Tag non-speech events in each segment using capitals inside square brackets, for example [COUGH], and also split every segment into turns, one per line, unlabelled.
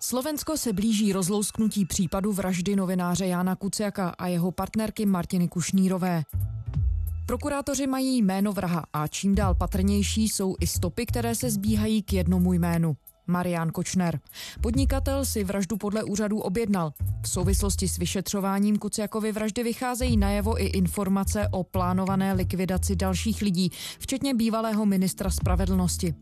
Slovensko se blíží rozlousknutí případu vraždy novináře Jána Kuciaka a jeho partnerky Martiny Kušnírové. Prokurátoři mají jméno vraha a čím dál patrnější jsou i stopy, které se zbíhají k jednomu jménu. Marian Kočner. Podnikatel si vraždu podle úřadů objednal. V souvislosti s vyšetřováním Kuciakovy vraždy vycházejí najevo i informace o plánované likvidaci dalších lidí, včetně bývalého ministra spravedlnosti.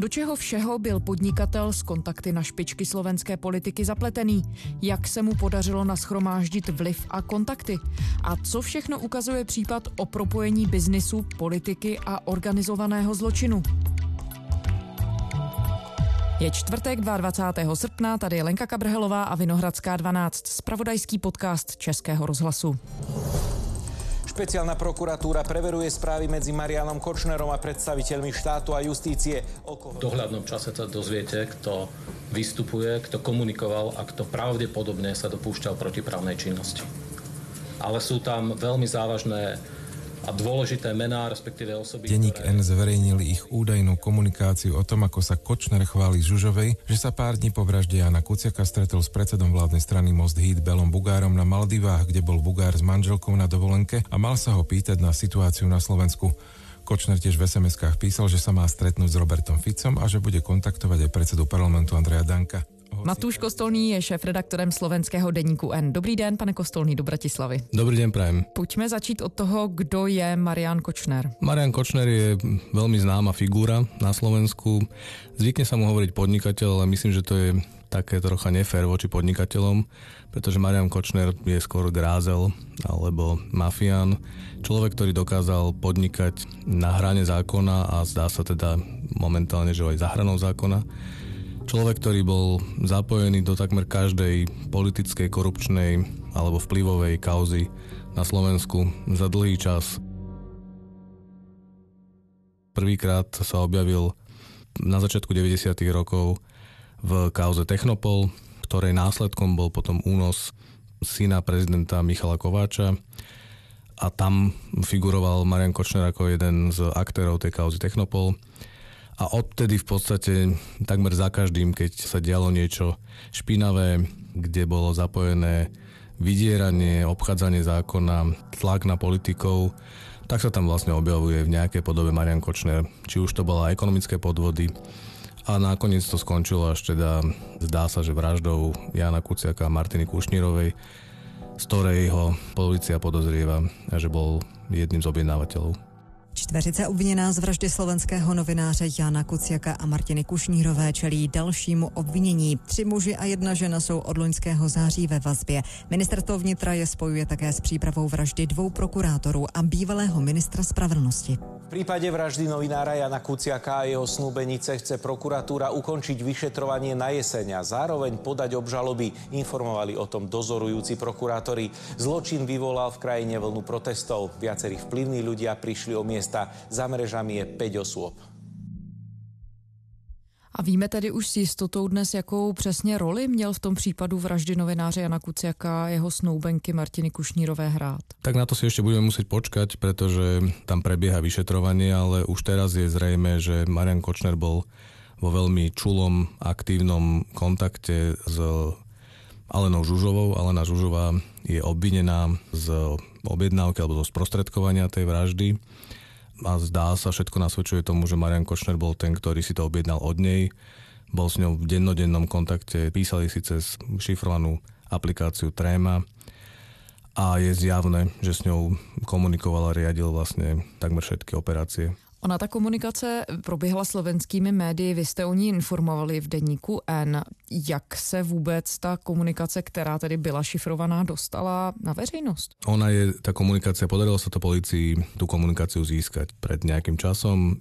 Do čeho všeho byl podnikatel s kontakty na špičky slovenské politiky zapletený? Jak se mu podařilo naschromáždit vliv a kontakty? A co všechno ukazuje případ o propojení biznisu, politiky a organizovaného zločinu? Je čtvrtek 22. srpna, tady je Lenka Kabrhelová a Vinohradská 12, spravodajský podcast Českého rozhlasu.
Špeciálna prokuratúra preveruje správy medzi Marianom Kočnerom a predstaviteľmi štátu a justície.
V dohľadnom čase sa dozviete, kto vystupuje, kto komunikoval a kto pravdepodobne sa dopúšťal protiprávnej činnosti. Ale sú tam veľmi závažné a dôležité mená, respektíve osoby.
Denník ktoré... N zverejnil ich údajnú komunikáciu o tom, ako sa Kočner chváli Žužovej, že sa pár dní po vražde Jana Kuciaka stretol s predsedom vládnej strany Most Hit Belom Bugárom na Maldivách, kde bol Bugár s manželkou na dovolenke a mal sa ho pýtať na situáciu na Slovensku. Kočner tiež v SMS-kách písal, že sa má stretnúť s Robertom Ficom a že bude kontaktovať aj predsedu parlamentu Andreja Danka.
Matúš Kostolný je šéf-redaktorem slovenského deníku N. Dobrý den, pane Kostolný, do Bratislavy.
Dobrý den, prajem.
Pojďme začít od toho, kdo je Marian Kočner.
Marian Kočner je veľmi známa figúra na Slovensku. Zvykne sa mu hovoriť podnikateľ, ale myslím, že to je také trocha nefér voči podnikateľom, pretože Marian Kočner je skôr grázel alebo mafián. Človek, ktorý dokázal podnikať na hrane zákona a zdá sa teda momentálne, že aj za hranou zákona Človek, ktorý bol zapojený do takmer každej politickej, korupčnej alebo vplyvovej kauzy na Slovensku za dlhý čas. Prvýkrát sa objavil na začiatku 90. rokov v kauze Technopol, ktorej následkom bol potom únos syna prezidenta Michala Kováča a tam figuroval Marian Kočner ako jeden z aktérov tej kauzy Technopol a odtedy v podstate takmer za každým, keď sa dialo niečo špinavé, kde bolo zapojené vydieranie, obchádzanie zákona, tlak na politikov, tak sa tam vlastne objavuje v nejakej podobe Marian Kočner. Či už to bola ekonomické podvody, a nakoniec to skončilo až teda, zdá sa, že vraždou Jana Kuciaka a Martiny Kušnírovej, z ktorej ho policia podozrieva, že bol jedným z objednávateľov.
Čtveřice obviněná z vraždy slovenského novináře Jana Kuciaka a Martiny Kušnírové čelí dalšímu obvinění. Tři muži a jedna žena jsou od loňského září ve vazbě. Ministerstvo vnitra je spojuje také s přípravou vraždy dvou prokurátorů a bývalého ministra spravedlnosti.
V prípade vraždy novinára Jana Kuciaka a jeho snúbenice chce prokuratúra ukončiť vyšetrovanie na jeseň a zároveň podať obžaloby. Informovali o tom dozorujúci prokurátori. Zločin vyvolal v krajine vlnu protestov. Viacerí vplyvní ľudia prišli o miesta. Za mrežami je 5 osôb.
A víme tedy už s jistotou dnes, jakou přesně roli měl v tom případu vraždy novináře Jana Kuciaka a jeho snoubenky Martiny Kušnírové hrát?
Tak na to si ešte budeme musieť počkať, pretože tam prebieha vyšetrovanie, ale už teraz je zrejme, že Marian Kočner bol vo veľmi čulom, aktívnom kontakte s Alenou Žužovou. Alena Žužová je obvinená z objednávky alebo zo sprostredkovania tej vraždy a zdá sa, všetko nasvedčuje tomu, že Marian Kočner bol ten, ktorý si to objednal od nej. Bol s ňou v dennodennom kontakte, písali si cez šifrovanú aplikáciu Tréma a je zjavné, že s ňou komunikoval a riadil vlastne takmer všetky operácie.
Ona ta komunikace proběhla slovenskými médii, vy jste o ní informovali v denníku N. Jak se vůbec ta komunikace, která tedy byla šifrovaná, dostala na veřejnost?
Ona je, ta komunikácia, podarilo sa to policii tú komunikáciu získať. Pred nejakým časom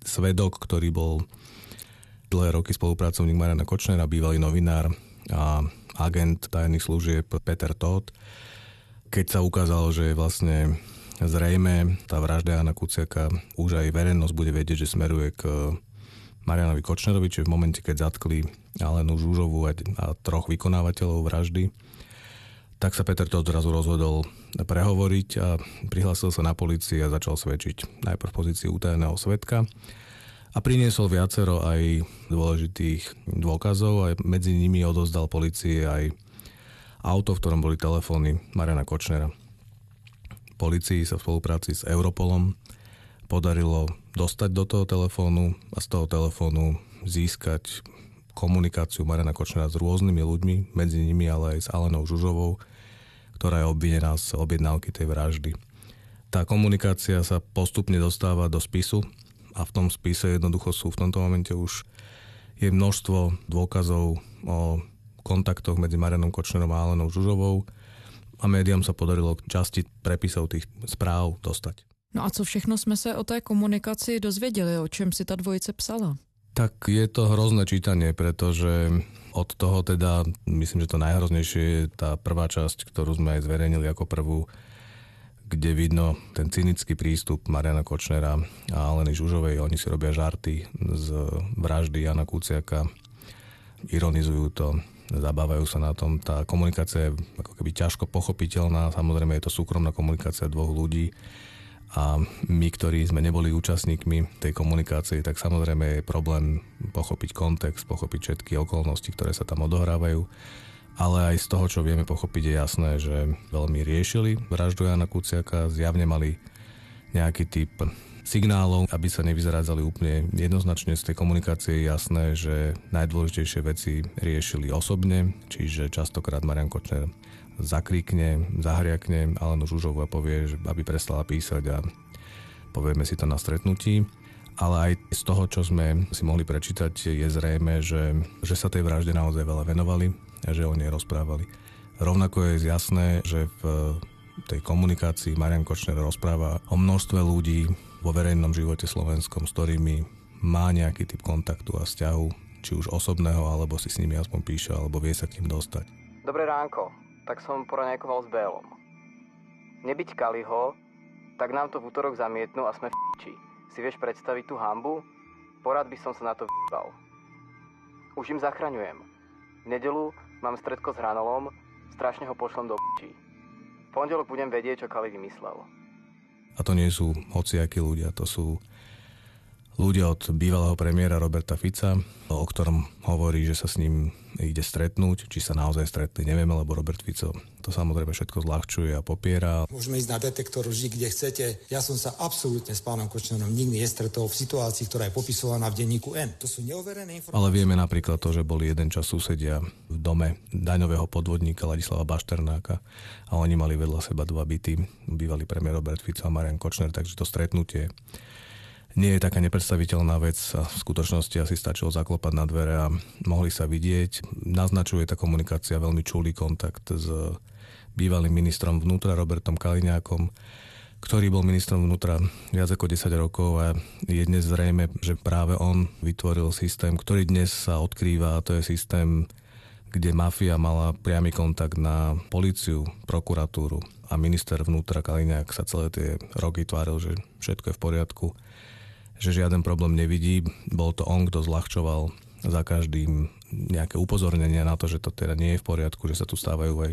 svedok, ktorý bol dlhé roky spolupracovník Mariana Kočnera, bývalý novinár a agent tajných služieb Peter Todd, keď sa ukázalo, že vlastne Zrejme tá vražda Jana Kuciaka už aj verejnosť bude vedieť, že smeruje k Marianovi Kočnerovi, čiže v momente, keď zatkli Alenu Žužovu a, a troch vykonávateľov vraždy, tak sa Peter to odrazu rozhodol prehovoriť a prihlásil sa na policii a začal svedčiť najprv pozícii utajeného svetka a priniesol viacero aj dôležitých dôkazov a medzi nimi odozdal policii aj auto, v ktorom boli telefóny Mariana Kočnera. Policii sa v spolupráci s Europolom podarilo dostať do toho telefónu a z toho telefónu získať komunikáciu Mariana Kočnera s rôznymi ľuďmi, medzi nimi ale aj s Alenou Žužovou, ktorá je obvinená z objednávky tej vraždy. Tá komunikácia sa postupne dostáva do spisu a v tom spise jednoducho sú v tomto momente už je množstvo dôkazov o kontaktoch medzi Marianom Kočnerom a Alenou Žužovou a médiám sa podarilo časti prepisov tých správ dostať.
No a co všechno jsme se o té komunikaci dozvěděli, o čem si ta dvojice psala?
Tak je to hrozné čítanie, pretože od toho teda, myslím, že to najhroznejšie je tá prvá časť, ktorú sme aj zverejnili ako prvú, kde vidno ten cynický prístup Mariana Kočnera a Aleny Žužovej. Oni si robia žarty z vraždy Jana Kuciaka, ironizujú to, zabávajú sa na tom. Tá komunikácia je ako keby ťažko pochopiteľná, samozrejme je to súkromná komunikácia dvoch ľudí, a my, ktorí sme neboli účastníkmi tej komunikácie, tak samozrejme je problém pochopiť kontext, pochopiť všetky okolnosti, ktoré sa tam odohrávajú. Ale aj z toho, čo vieme pochopiť, je jasné, že veľmi riešili vraždu Jana Kuciaka, zjavne mali nejaký typ signálov, aby sa nevyzrádzali úplne jednoznačne z tej komunikácie je jasné, že najdôležitejšie veci riešili osobne, čiže častokrát Marian Kočner zakríkne, zahriakne Alenu Žužovu a povie, aby prestala písať a povieme si to na stretnutí. Ale aj z toho, čo sme si mohli prečítať, je zrejme, že, že sa tej vražde naozaj veľa venovali a že o nej rozprávali. Rovnako je jasné, že v tej komunikácii Marian Kočner rozpráva o množstve ľudí vo verejnom živote slovenskom, s ktorými má nejaký typ kontaktu a vzťahu, či už osobného, alebo si s nimi aspoň píše, alebo vie sa k ním dostať.
Dobré ránko tak som poraňajkoval s Bélom. Nebyť Kaliho, tak nám to v útorok zamietnú a sme v či. Si vieš predstaviť tú hambu? Porad by som sa na to vyzval. Už im zachraňujem. V nedelu mám stredko s hranolom, strašne ho pošlem do či. Pondelok budem vedieť, čo Kali vymyslel.
A to nie sú hociakí ľudia, to sú ľudia od bývalého premiéra Roberta Fica, o ktorom hovorí, že sa s ním ide stretnúť, či sa naozaj stretli, nevieme, lebo Robert Fico to samozrejme všetko zľahčuje a popiera.
Môžeme ísť na detektor vždy, kde chcete. Ja som sa absolútne s pánom Kočnerom nikdy nestretol v situácii, ktorá je popisovaná v denníku N. To sú neoverené informácie.
Ale vieme napríklad to, že boli jeden čas susedia v dome daňového podvodníka Ladislava Bašternáka a oni mali vedľa seba dva byty, bývalý premiér Robert Fico a Marian Kočner, takže to stretnutie nie je taká nepredstaviteľná vec a v skutočnosti asi stačilo zaklopať na dvere a mohli sa vidieť. Naznačuje tá komunikácia veľmi čulý kontakt s bývalým ministrom vnútra Robertom Kaliňákom, ktorý bol ministrom vnútra viac ako 10 rokov a je dnes zrejme, že práve on vytvoril systém, ktorý dnes sa odkrýva a to je systém, kde mafia mala priamy kontakt na policiu, prokuratúru a minister vnútra Kaliňák sa celé tie roky tváril, že všetko je v poriadku že žiaden problém nevidí. Bol to on, kto zľahčoval za každým nejaké upozornenia na to, že to teda nie je v poriadku, že sa tu stávajú aj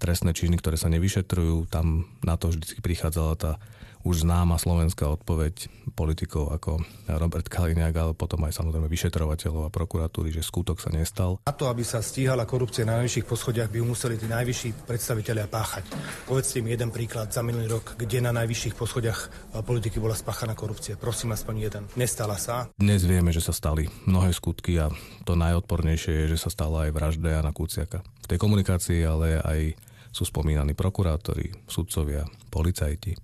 trestné činy, ktoré sa nevyšetrujú. Tam na to vždy prichádzala tá už známa slovenská odpoveď politikov ako Robert Kaliňák, ale potom aj samozrejme vyšetrovateľov a prokuratúry, že skutok sa nestal.
Na to, aby sa stíhala korupcia na najvyšších poschodiach, by ju museli tí najvyšší predstavitelia páchať. Povedzte mi jeden príklad za minulý rok, kde na najvyšších poschodiach politiky bola spáchaná korupcia. Prosím aspoň jeden. Nestala sa.
Dnes vieme, že sa stali mnohé skutky a to najodpornejšie je, že sa stala aj vražda Jana Kuciaka. V tej komunikácii ale aj sú spomínaní prokurátori, sudcovia, policajti.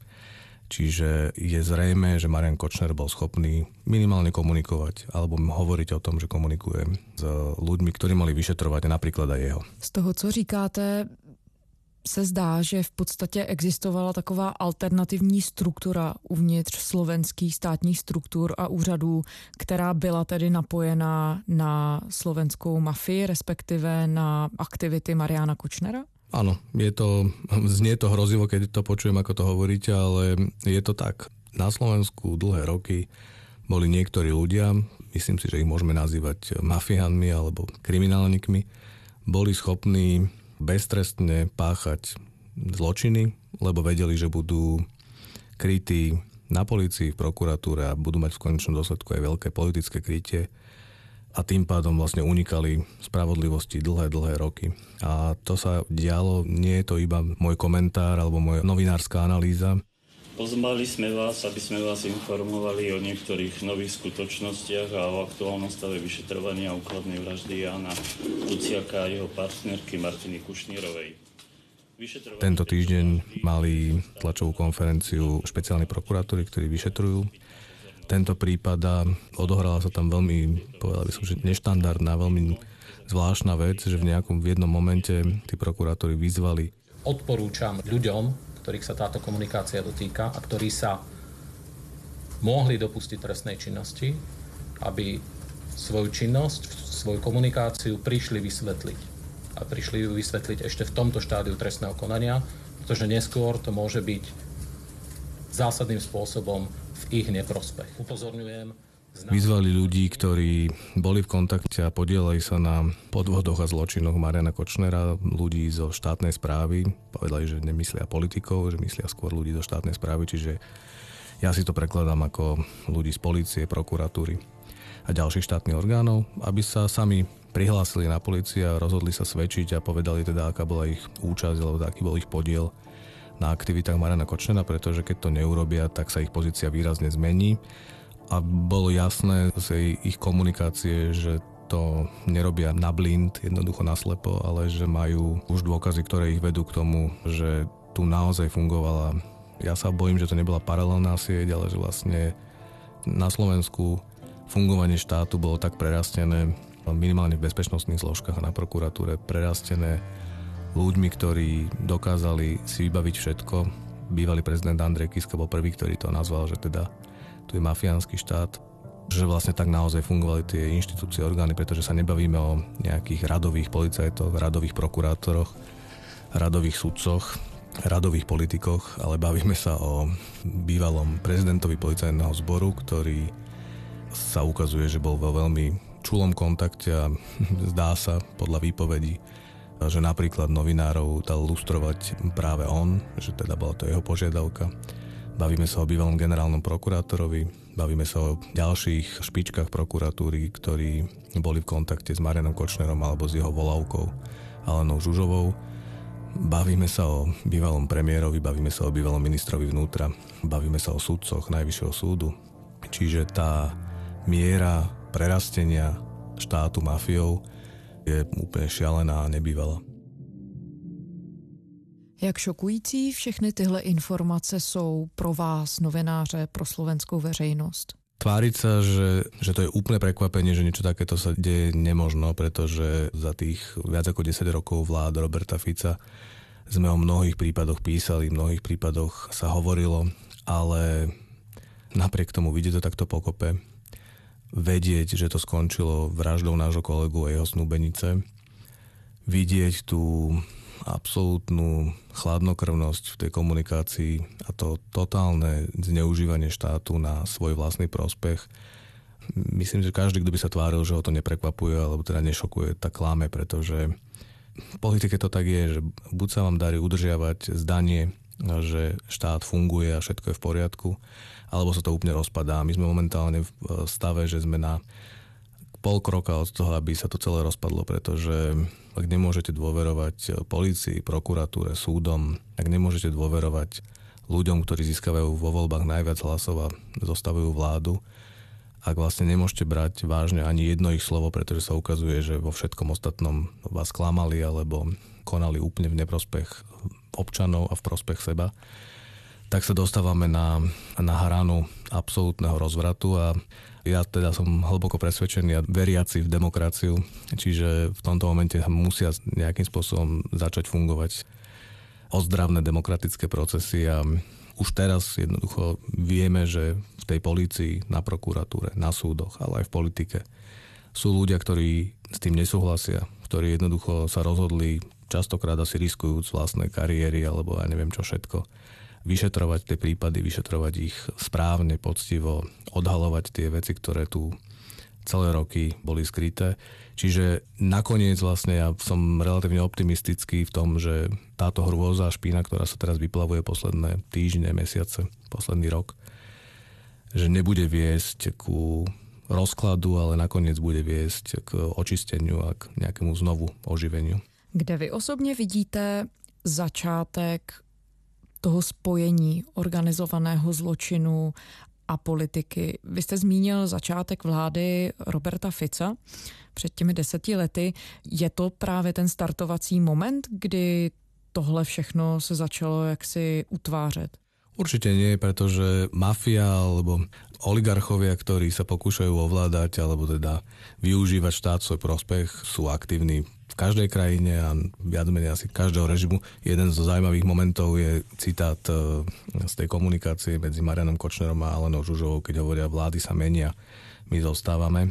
Čiže je zrejme, že Marian Kočner bol schopný minimálne komunikovať alebo hovoriť o tom, že komunikuje s ľuďmi, ktorí mali vyšetrovať napríklad aj jeho.
Z toho, co říkáte, se zdá, že v podstatě existovala taková alternativní struktura uvnitř slovenských státních struktur a úřadů, která byla tedy napojená na slovenskou mafii, respektive na aktivity Mariana Kočnera?
Áno, je to, znie to hrozivo, keď to počujem, ako to hovoríte, ale je to tak. Na Slovensku dlhé roky boli niektorí ľudia, myslím si, že ich môžeme nazývať mafiánmi alebo kriminálnikmi, boli schopní beztrestne páchať zločiny, lebo vedeli, že budú krytí na policii, v prokuratúre a budú mať v konečnom dôsledku aj veľké politické krytie a tým pádom vlastne unikali spravodlivosti dlhé, dlhé roky. A to sa dialo, nie je to iba môj komentár alebo moja novinárska analýza.
Pozvali sme vás, aby sme vás informovali o niektorých nových skutočnostiach a o aktuálnom stave vyšetrovania úkladnej vraždy Jana Kuciaka a jeho partnerky Martiny Kušnírovej.
Tento týždeň mali tlačovú konferenciu špeciálnej prokuratúry, ktorí vyšetrujú tento prípad a odohrala sa tam veľmi, povedal by som, že neštandardná, veľmi zvláštna vec, že v nejakom v jednom momente tí prokurátori vyzvali.
Odporúčam ľuďom, ktorých sa táto komunikácia dotýka a ktorí sa mohli dopustiť trestnej činnosti, aby svoju činnosť, svoju komunikáciu prišli vysvetliť. A prišli ju vysvetliť ešte v tomto štádiu trestného konania, pretože neskôr to môže byť zásadným spôsobom v ich neprospech. Upozorňujem,
Vyzvali ľudí, ktorí boli v kontakte a podielali sa na podvodoch a zločinoch Mariana Kočnera, ľudí zo štátnej správy. Povedali, že nemyslia politikov, že myslia skôr ľudí zo štátnej správy, čiže ja si to prekladám ako ľudí z policie, prokuratúry a ďalších štátnych orgánov, aby sa sami prihlásili na policii a rozhodli sa svedčiť a povedali teda, aká bola ich účasť alebo aký bol ich podiel na aktivitách Mariana Kočnera, pretože keď to neurobia, tak sa ich pozícia výrazne zmení. A bolo jasné z ich komunikácie, že to nerobia na blind, jednoducho naslepo, ale že majú už dôkazy, ktoré ich vedú k tomu, že tu naozaj fungovala. Ja sa bojím, že to nebola paralelná sieť, ale že vlastne na Slovensku fungovanie štátu bolo tak prerastené, minimálne v bezpečnostných zložkách a na prokuratúre, prerastené ľuďmi, ktorí dokázali si vybaviť všetko. Bývalý prezident Andrej Kiska bol prvý, ktorý to nazval, že teda tu je mafiánsky štát, že vlastne tak naozaj fungovali tie inštitúcie, orgány, pretože sa nebavíme o nejakých radových policajtoch, radových prokurátoroch, radových sudcoch, radových politikoch, ale bavíme sa o bývalom prezidentovi policajného zboru, ktorý sa ukazuje, že bol vo veľmi čulom kontakte a [LAUGHS] zdá sa podľa výpovedí že napríklad novinárov dal lustrovať práve on, že teda bola to jeho požiadavka. Bavíme sa o bývalom generálnom prokurátorovi, bavíme sa o ďalších špičkách prokuratúry, ktorí boli v kontakte s Marianom Kočnerom alebo s jeho volavkou Alenou Žužovou. Bavíme sa o bývalom premiérovi, bavíme sa o bývalom ministrovi vnútra, bavíme sa o sudcoch Najvyššieho súdu. Čiže tá miera prerastenia štátu mafiou je úplne šialená a nebývalá.
Jak šokující všechny tyhle informace jsou pro vás, novináře, pro slovenskou veřejnost?
Tváriť sa, že, že to je úplne prekvapenie, že niečo takéto sa deje nemožno, pretože za tých viac ako 10 rokov vlád Roberta Fica sme o mnohých prípadoch písali, v mnohých prípadoch sa hovorilo, ale napriek tomu vidieť to takto pokope, vedieť, že to skončilo vraždou nášho kolegu a jeho snúbenice, vidieť tú absolútnu chladnokrvnosť v tej komunikácii a to totálne zneužívanie štátu na svoj vlastný prospech. Myslím, že každý, kto by sa tváril, že ho to neprekvapuje alebo teda nešokuje, tak kláme, pretože v politike to tak je, že buď sa vám darí udržiavať zdanie, že štát funguje a všetko je v poriadku, alebo sa to úplne rozpadá. My sme momentálne v stave, že sme na pol kroka od toho, aby sa to celé rozpadlo, pretože ak nemôžete dôverovať policii, prokuratúre, súdom, ak nemôžete dôverovať ľuďom, ktorí získavajú vo voľbách najviac hlasov a zostavujú vládu, ak vlastne nemôžete brať vážne ani jedno ich slovo, pretože sa ukazuje, že vo všetkom ostatnom vás klamali alebo konali úplne v neprospech občanov a v prospech seba, tak sa dostávame na, na hranu absolútneho rozvratu a ja teda som hlboko presvedčený a veriaci v demokraciu, čiže v tomto momente musia nejakým spôsobom začať fungovať ozdravné demokratické procesy a už teraz jednoducho vieme, že v tej polícii, na prokuratúre, na súdoch, ale aj v politike sú ľudia, ktorí s tým nesúhlasia, ktorí jednoducho sa rozhodli častokrát asi riskujúc vlastné kariéry alebo ja neviem čo všetko vyšetrovať tie prípady, vyšetrovať ich správne, poctivo, odhalovať tie veci, ktoré tu celé roky boli skryté. Čiže nakoniec vlastne ja som relatívne optimistický v tom, že táto hrôza špína, ktorá sa teraz vyplavuje posledné týždne, mesiace, posledný rok, že nebude viesť ku rozkladu, ale nakoniec bude viesť k očisteniu a k nejakému znovu oživeniu.
Kde vy osobně vidíte začátek toho spojení organizovaného zločinu a politiky. Vy jste zmínil začátek vlády Roberta Fica před těmi deseti lety. Je to právě ten startovací moment, kdy tohle všechno se začalo jaksi utvářet?
Určite nie, pretože mafia alebo oligarchovia, ktorí sa pokúšajú ovládať alebo teda využívať štát svoj prospech, sú aktívni v každej krajine a viac menej asi každého režimu. Jeden zo zaujímavých momentov je citát e, z tej komunikácie medzi Marianom Kočnerom a Alenou Žužovou, keď hovoria, vlády sa menia, my zostávame. E,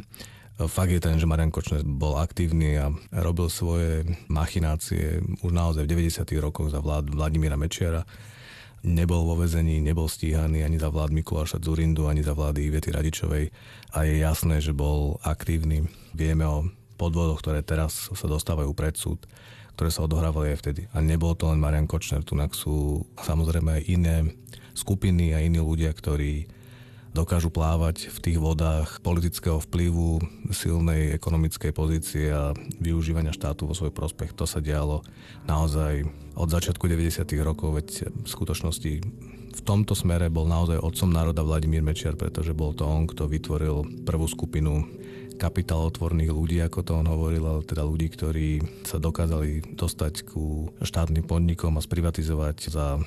fakt je ten, že Marian Kočner bol aktívny a robil svoje machinácie už naozaj v 90. rokoch za vlád Vladimíra Mečiara nebol vo vezení, nebol stíhaný ani za vlád Mikuláša Zurindu, ani za vlády Ivety Radičovej a je jasné, že bol aktívny. Vieme o podvodoch, ktoré teraz sa dostávajú pred súd, ktoré sa odohrávali aj vtedy. A nebol to len Marian Kočner, tunak sú samozrejme aj iné skupiny a iní ľudia, ktorí dokážu plávať v tých vodách politického vplyvu, silnej ekonomickej pozície a využívania štátu vo svoj prospech. To sa dialo naozaj od začiatku 90. rokov, veď v skutočnosti v tomto smere bol naozaj otcom národa Vladimír Mečiar, pretože bol to on, kto vytvoril prvú skupinu kapitálotvorných ľudí, ako to on hovoril, ale teda ľudí, ktorí sa dokázali dostať ku štátnym podnikom a sprivatizovať za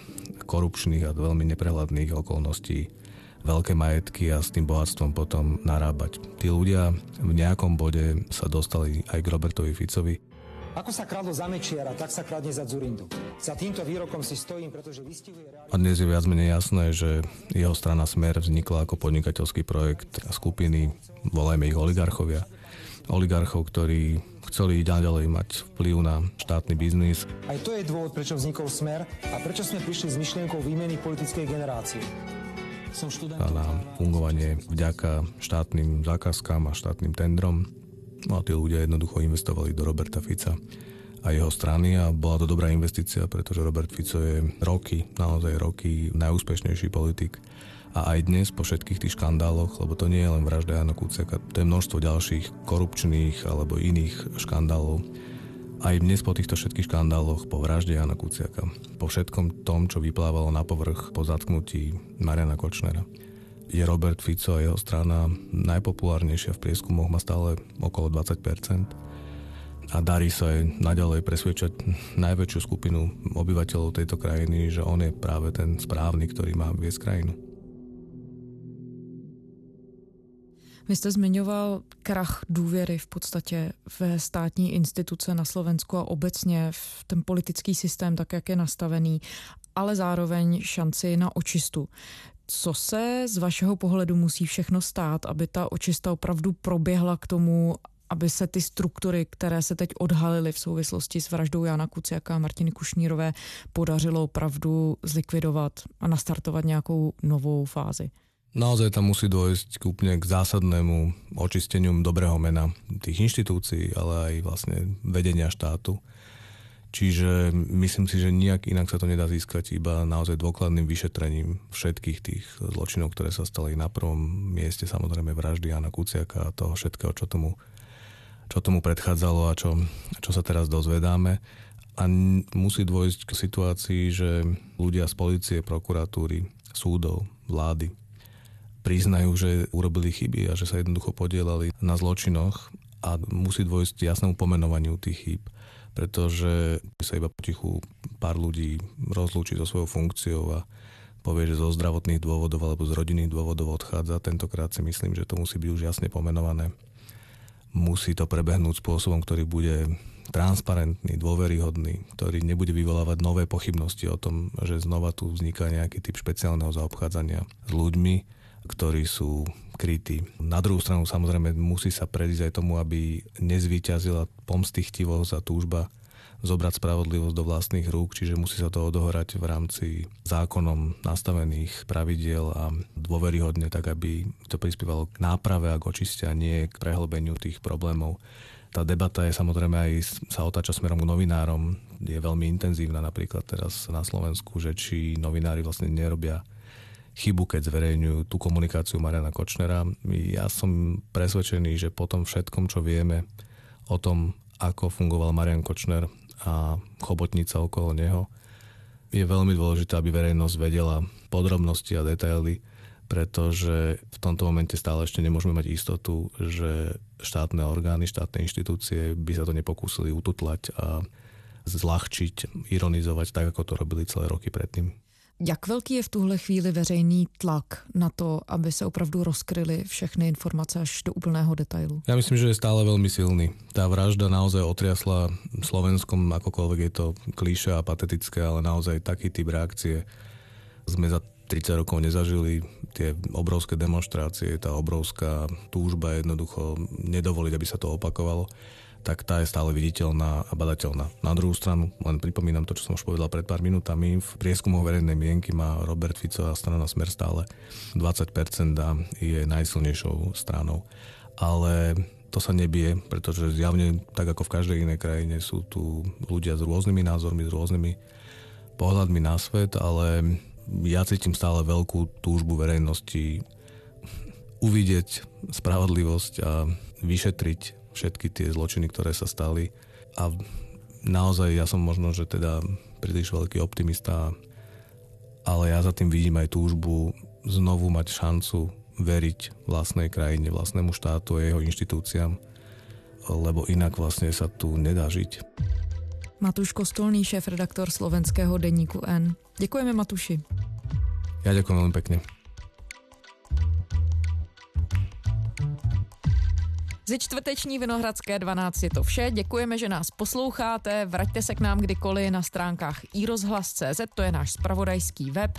korupčných a veľmi neprehľadných okolností veľké majetky a s tým bohatstvom potom narábať. Tí ľudia v nejakom bode sa dostali aj k Robertovi Ficovi.
Ako sa kradlo za Mečiara, tak sa kradne za Zurindu. Za týmto výrokom si stojím, pretože vystihuje...
A dnes je viac menej jasné, že jeho strana Smer vznikla ako podnikateľský projekt skupiny, volajme ich oligarchovia. Oligarchov, ktorí chceli ďalej mať vplyv na štátny biznis.
Aj to je dôvod, prečo vznikol Smer a prečo sme prišli s myšlienkou výmeny politickej generácie
a na fungovanie vďaka štátnym zákazkám a štátnym tendrom. No a tí ľudia jednoducho investovali do Roberta Fica a jeho strany a bola to dobrá investícia, pretože Robert Fico je roky, naozaj roky najúspešnejší politik. A aj dnes po všetkých tých škandáloch, lebo to nie je len vražda Jana Kuciaka, to je množstvo ďalších korupčných alebo iných škandálov, aj dnes po týchto všetkých škandáloch, po vražde Jana Kuciaka, po všetkom tom, čo vyplávalo na povrch po zatknutí Mariana Kočnera, je Robert Fico a jeho strana najpopulárnejšia v prieskumoch, má stále okolo 20% a darí sa aj naďalej presvedčať najväčšiu skupinu obyvateľov tejto krajiny, že on je práve ten správny, ktorý má viesť krajinu.
Vy jste zmiňoval krach důvěry v podstatě ve státní instituce na Slovensku a obecně v ten politický systém, tak jak je nastavený, ale zároveň šanci na očistu. Co se z vašeho pohledu musí všechno stát, aby ta očista opravdu proběhla k tomu, aby se ty struktury, které se teď odhalily v souvislosti s vraždou Jana Kuciaka a Martiny Kušnírové, podařilo opravdu zlikvidovat a nastartovat nějakou novou fázi?
Naozaj tam musí dôjsť k úplne k zásadnému očisteniu dobrého mena tých inštitúcií, ale aj vlastne vedenia štátu. Čiže myslím si, že nijak inak sa to nedá získať iba naozaj dôkladným vyšetrením všetkých tých zločinov, ktoré sa stali na prvom mieste, samozrejme vraždy Jana Kuciaka a toho všetkého, čo tomu, čo tomu predchádzalo a čo, čo sa teraz dozvedáme. A musí dôjsť k situácii, že ľudia z policie, prokuratúry, súdov, vlády priznajú, že urobili chyby a že sa jednoducho podielali na zločinoch a musí dôjsť jasnému pomenovaniu tých chýb pretože sa iba potichu pár ľudí rozlúči so svojou funkciou a povie, že zo zdravotných dôvodov alebo z rodinných dôvodov odchádza. Tentokrát si myslím, že to musí byť už jasne pomenované. Musí to prebehnúť spôsobom, ktorý bude transparentný, dôveryhodný, ktorý nebude vyvolávať nové pochybnosti o tom, že znova tu vzniká nejaký typ špeciálneho zaobchádzania s ľuďmi, ktorí sú krytí. Na druhú stranu samozrejme musí sa predísť aj tomu, aby nezvýťazila pomstichtivosť a túžba zobrať spravodlivosť do vlastných rúk, čiže musí sa to odohrať v rámci zákonom nastavených pravidiel a dôveryhodne, tak aby to prispievalo k náprave a k očiste a nie k prehlbeniu tých problémov. Tá debata je samozrejme aj sa otáča smerom k novinárom. Je veľmi intenzívna napríklad teraz na Slovensku, že či novinári vlastne nerobia chybu, keď zverejňujú tú komunikáciu Mariana Kočnera. Ja som presvedčený, že po tom všetkom, čo vieme o tom, ako fungoval Marian Kočner a chobotnica okolo neho, je veľmi dôležité, aby verejnosť vedela podrobnosti a detaily, pretože v tomto momente stále ešte nemôžeme mať istotu, že štátne orgány, štátne inštitúcie by sa to nepokúsili ututlať a zľahčiť, ironizovať tak, ako to robili celé roky predtým.
Jak velký je v tuhle chvíli veřejný tlak na to, aby se opravdu rozkryly všechny informace až do úplného detailu?
Ja myslím, že je stále veľmi silný. Tá vražda naozaj otriasla Slovenskom, akokoľvek je to klíše a patetické, ale naozaj taký typ reakcie sme za 30 rokov nezažili. Tie obrovské demonstrácie, tá obrovská túžba jednoducho nedovoliť, aby sa to opakovalo tak tá je stále viditeľná a badateľná. Na druhú stranu, len pripomínam to, čo som už povedal pred pár minútami, v prieskumu verejnej mienky má Robert Fico a strana Smer stále 20% a je najsilnejšou stranou. Ale to sa nebije, pretože zjavne, tak ako v každej inej krajine, sú tu ľudia s rôznymi názormi, s rôznymi pohľadmi na svet, ale ja cítim stále veľkú túžbu verejnosti [LAUGHS] uvidieť spravodlivosť a vyšetriť všetky tie zločiny, ktoré sa stali. A naozaj ja som možno, že teda príliš veľký optimista, ale ja za tým vidím aj túžbu znovu mať šancu veriť vlastnej krajine, vlastnému štátu a jeho inštitúciám, lebo inak vlastne sa tu nedá žiť.
Matuš Kostolný, šéf-redaktor slovenského denníku N. Děkujeme Matuši.
Ja ďakujem veľmi pekne.
Ze čtvrteční Vinohradské 12 je to vše. Děkujeme, že nás posloucháte. Vraťte se k nám kdykoliv na stránkách iRozhlas.cz, to je náš spravodajský web.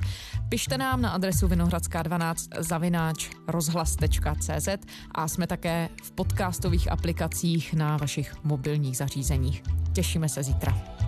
Pište nám na adresu vinohradská12 zavináč rozhlas.cz a jsme také v podcastových aplikacích na vašich mobilních zařízeních. Těšíme se zítra.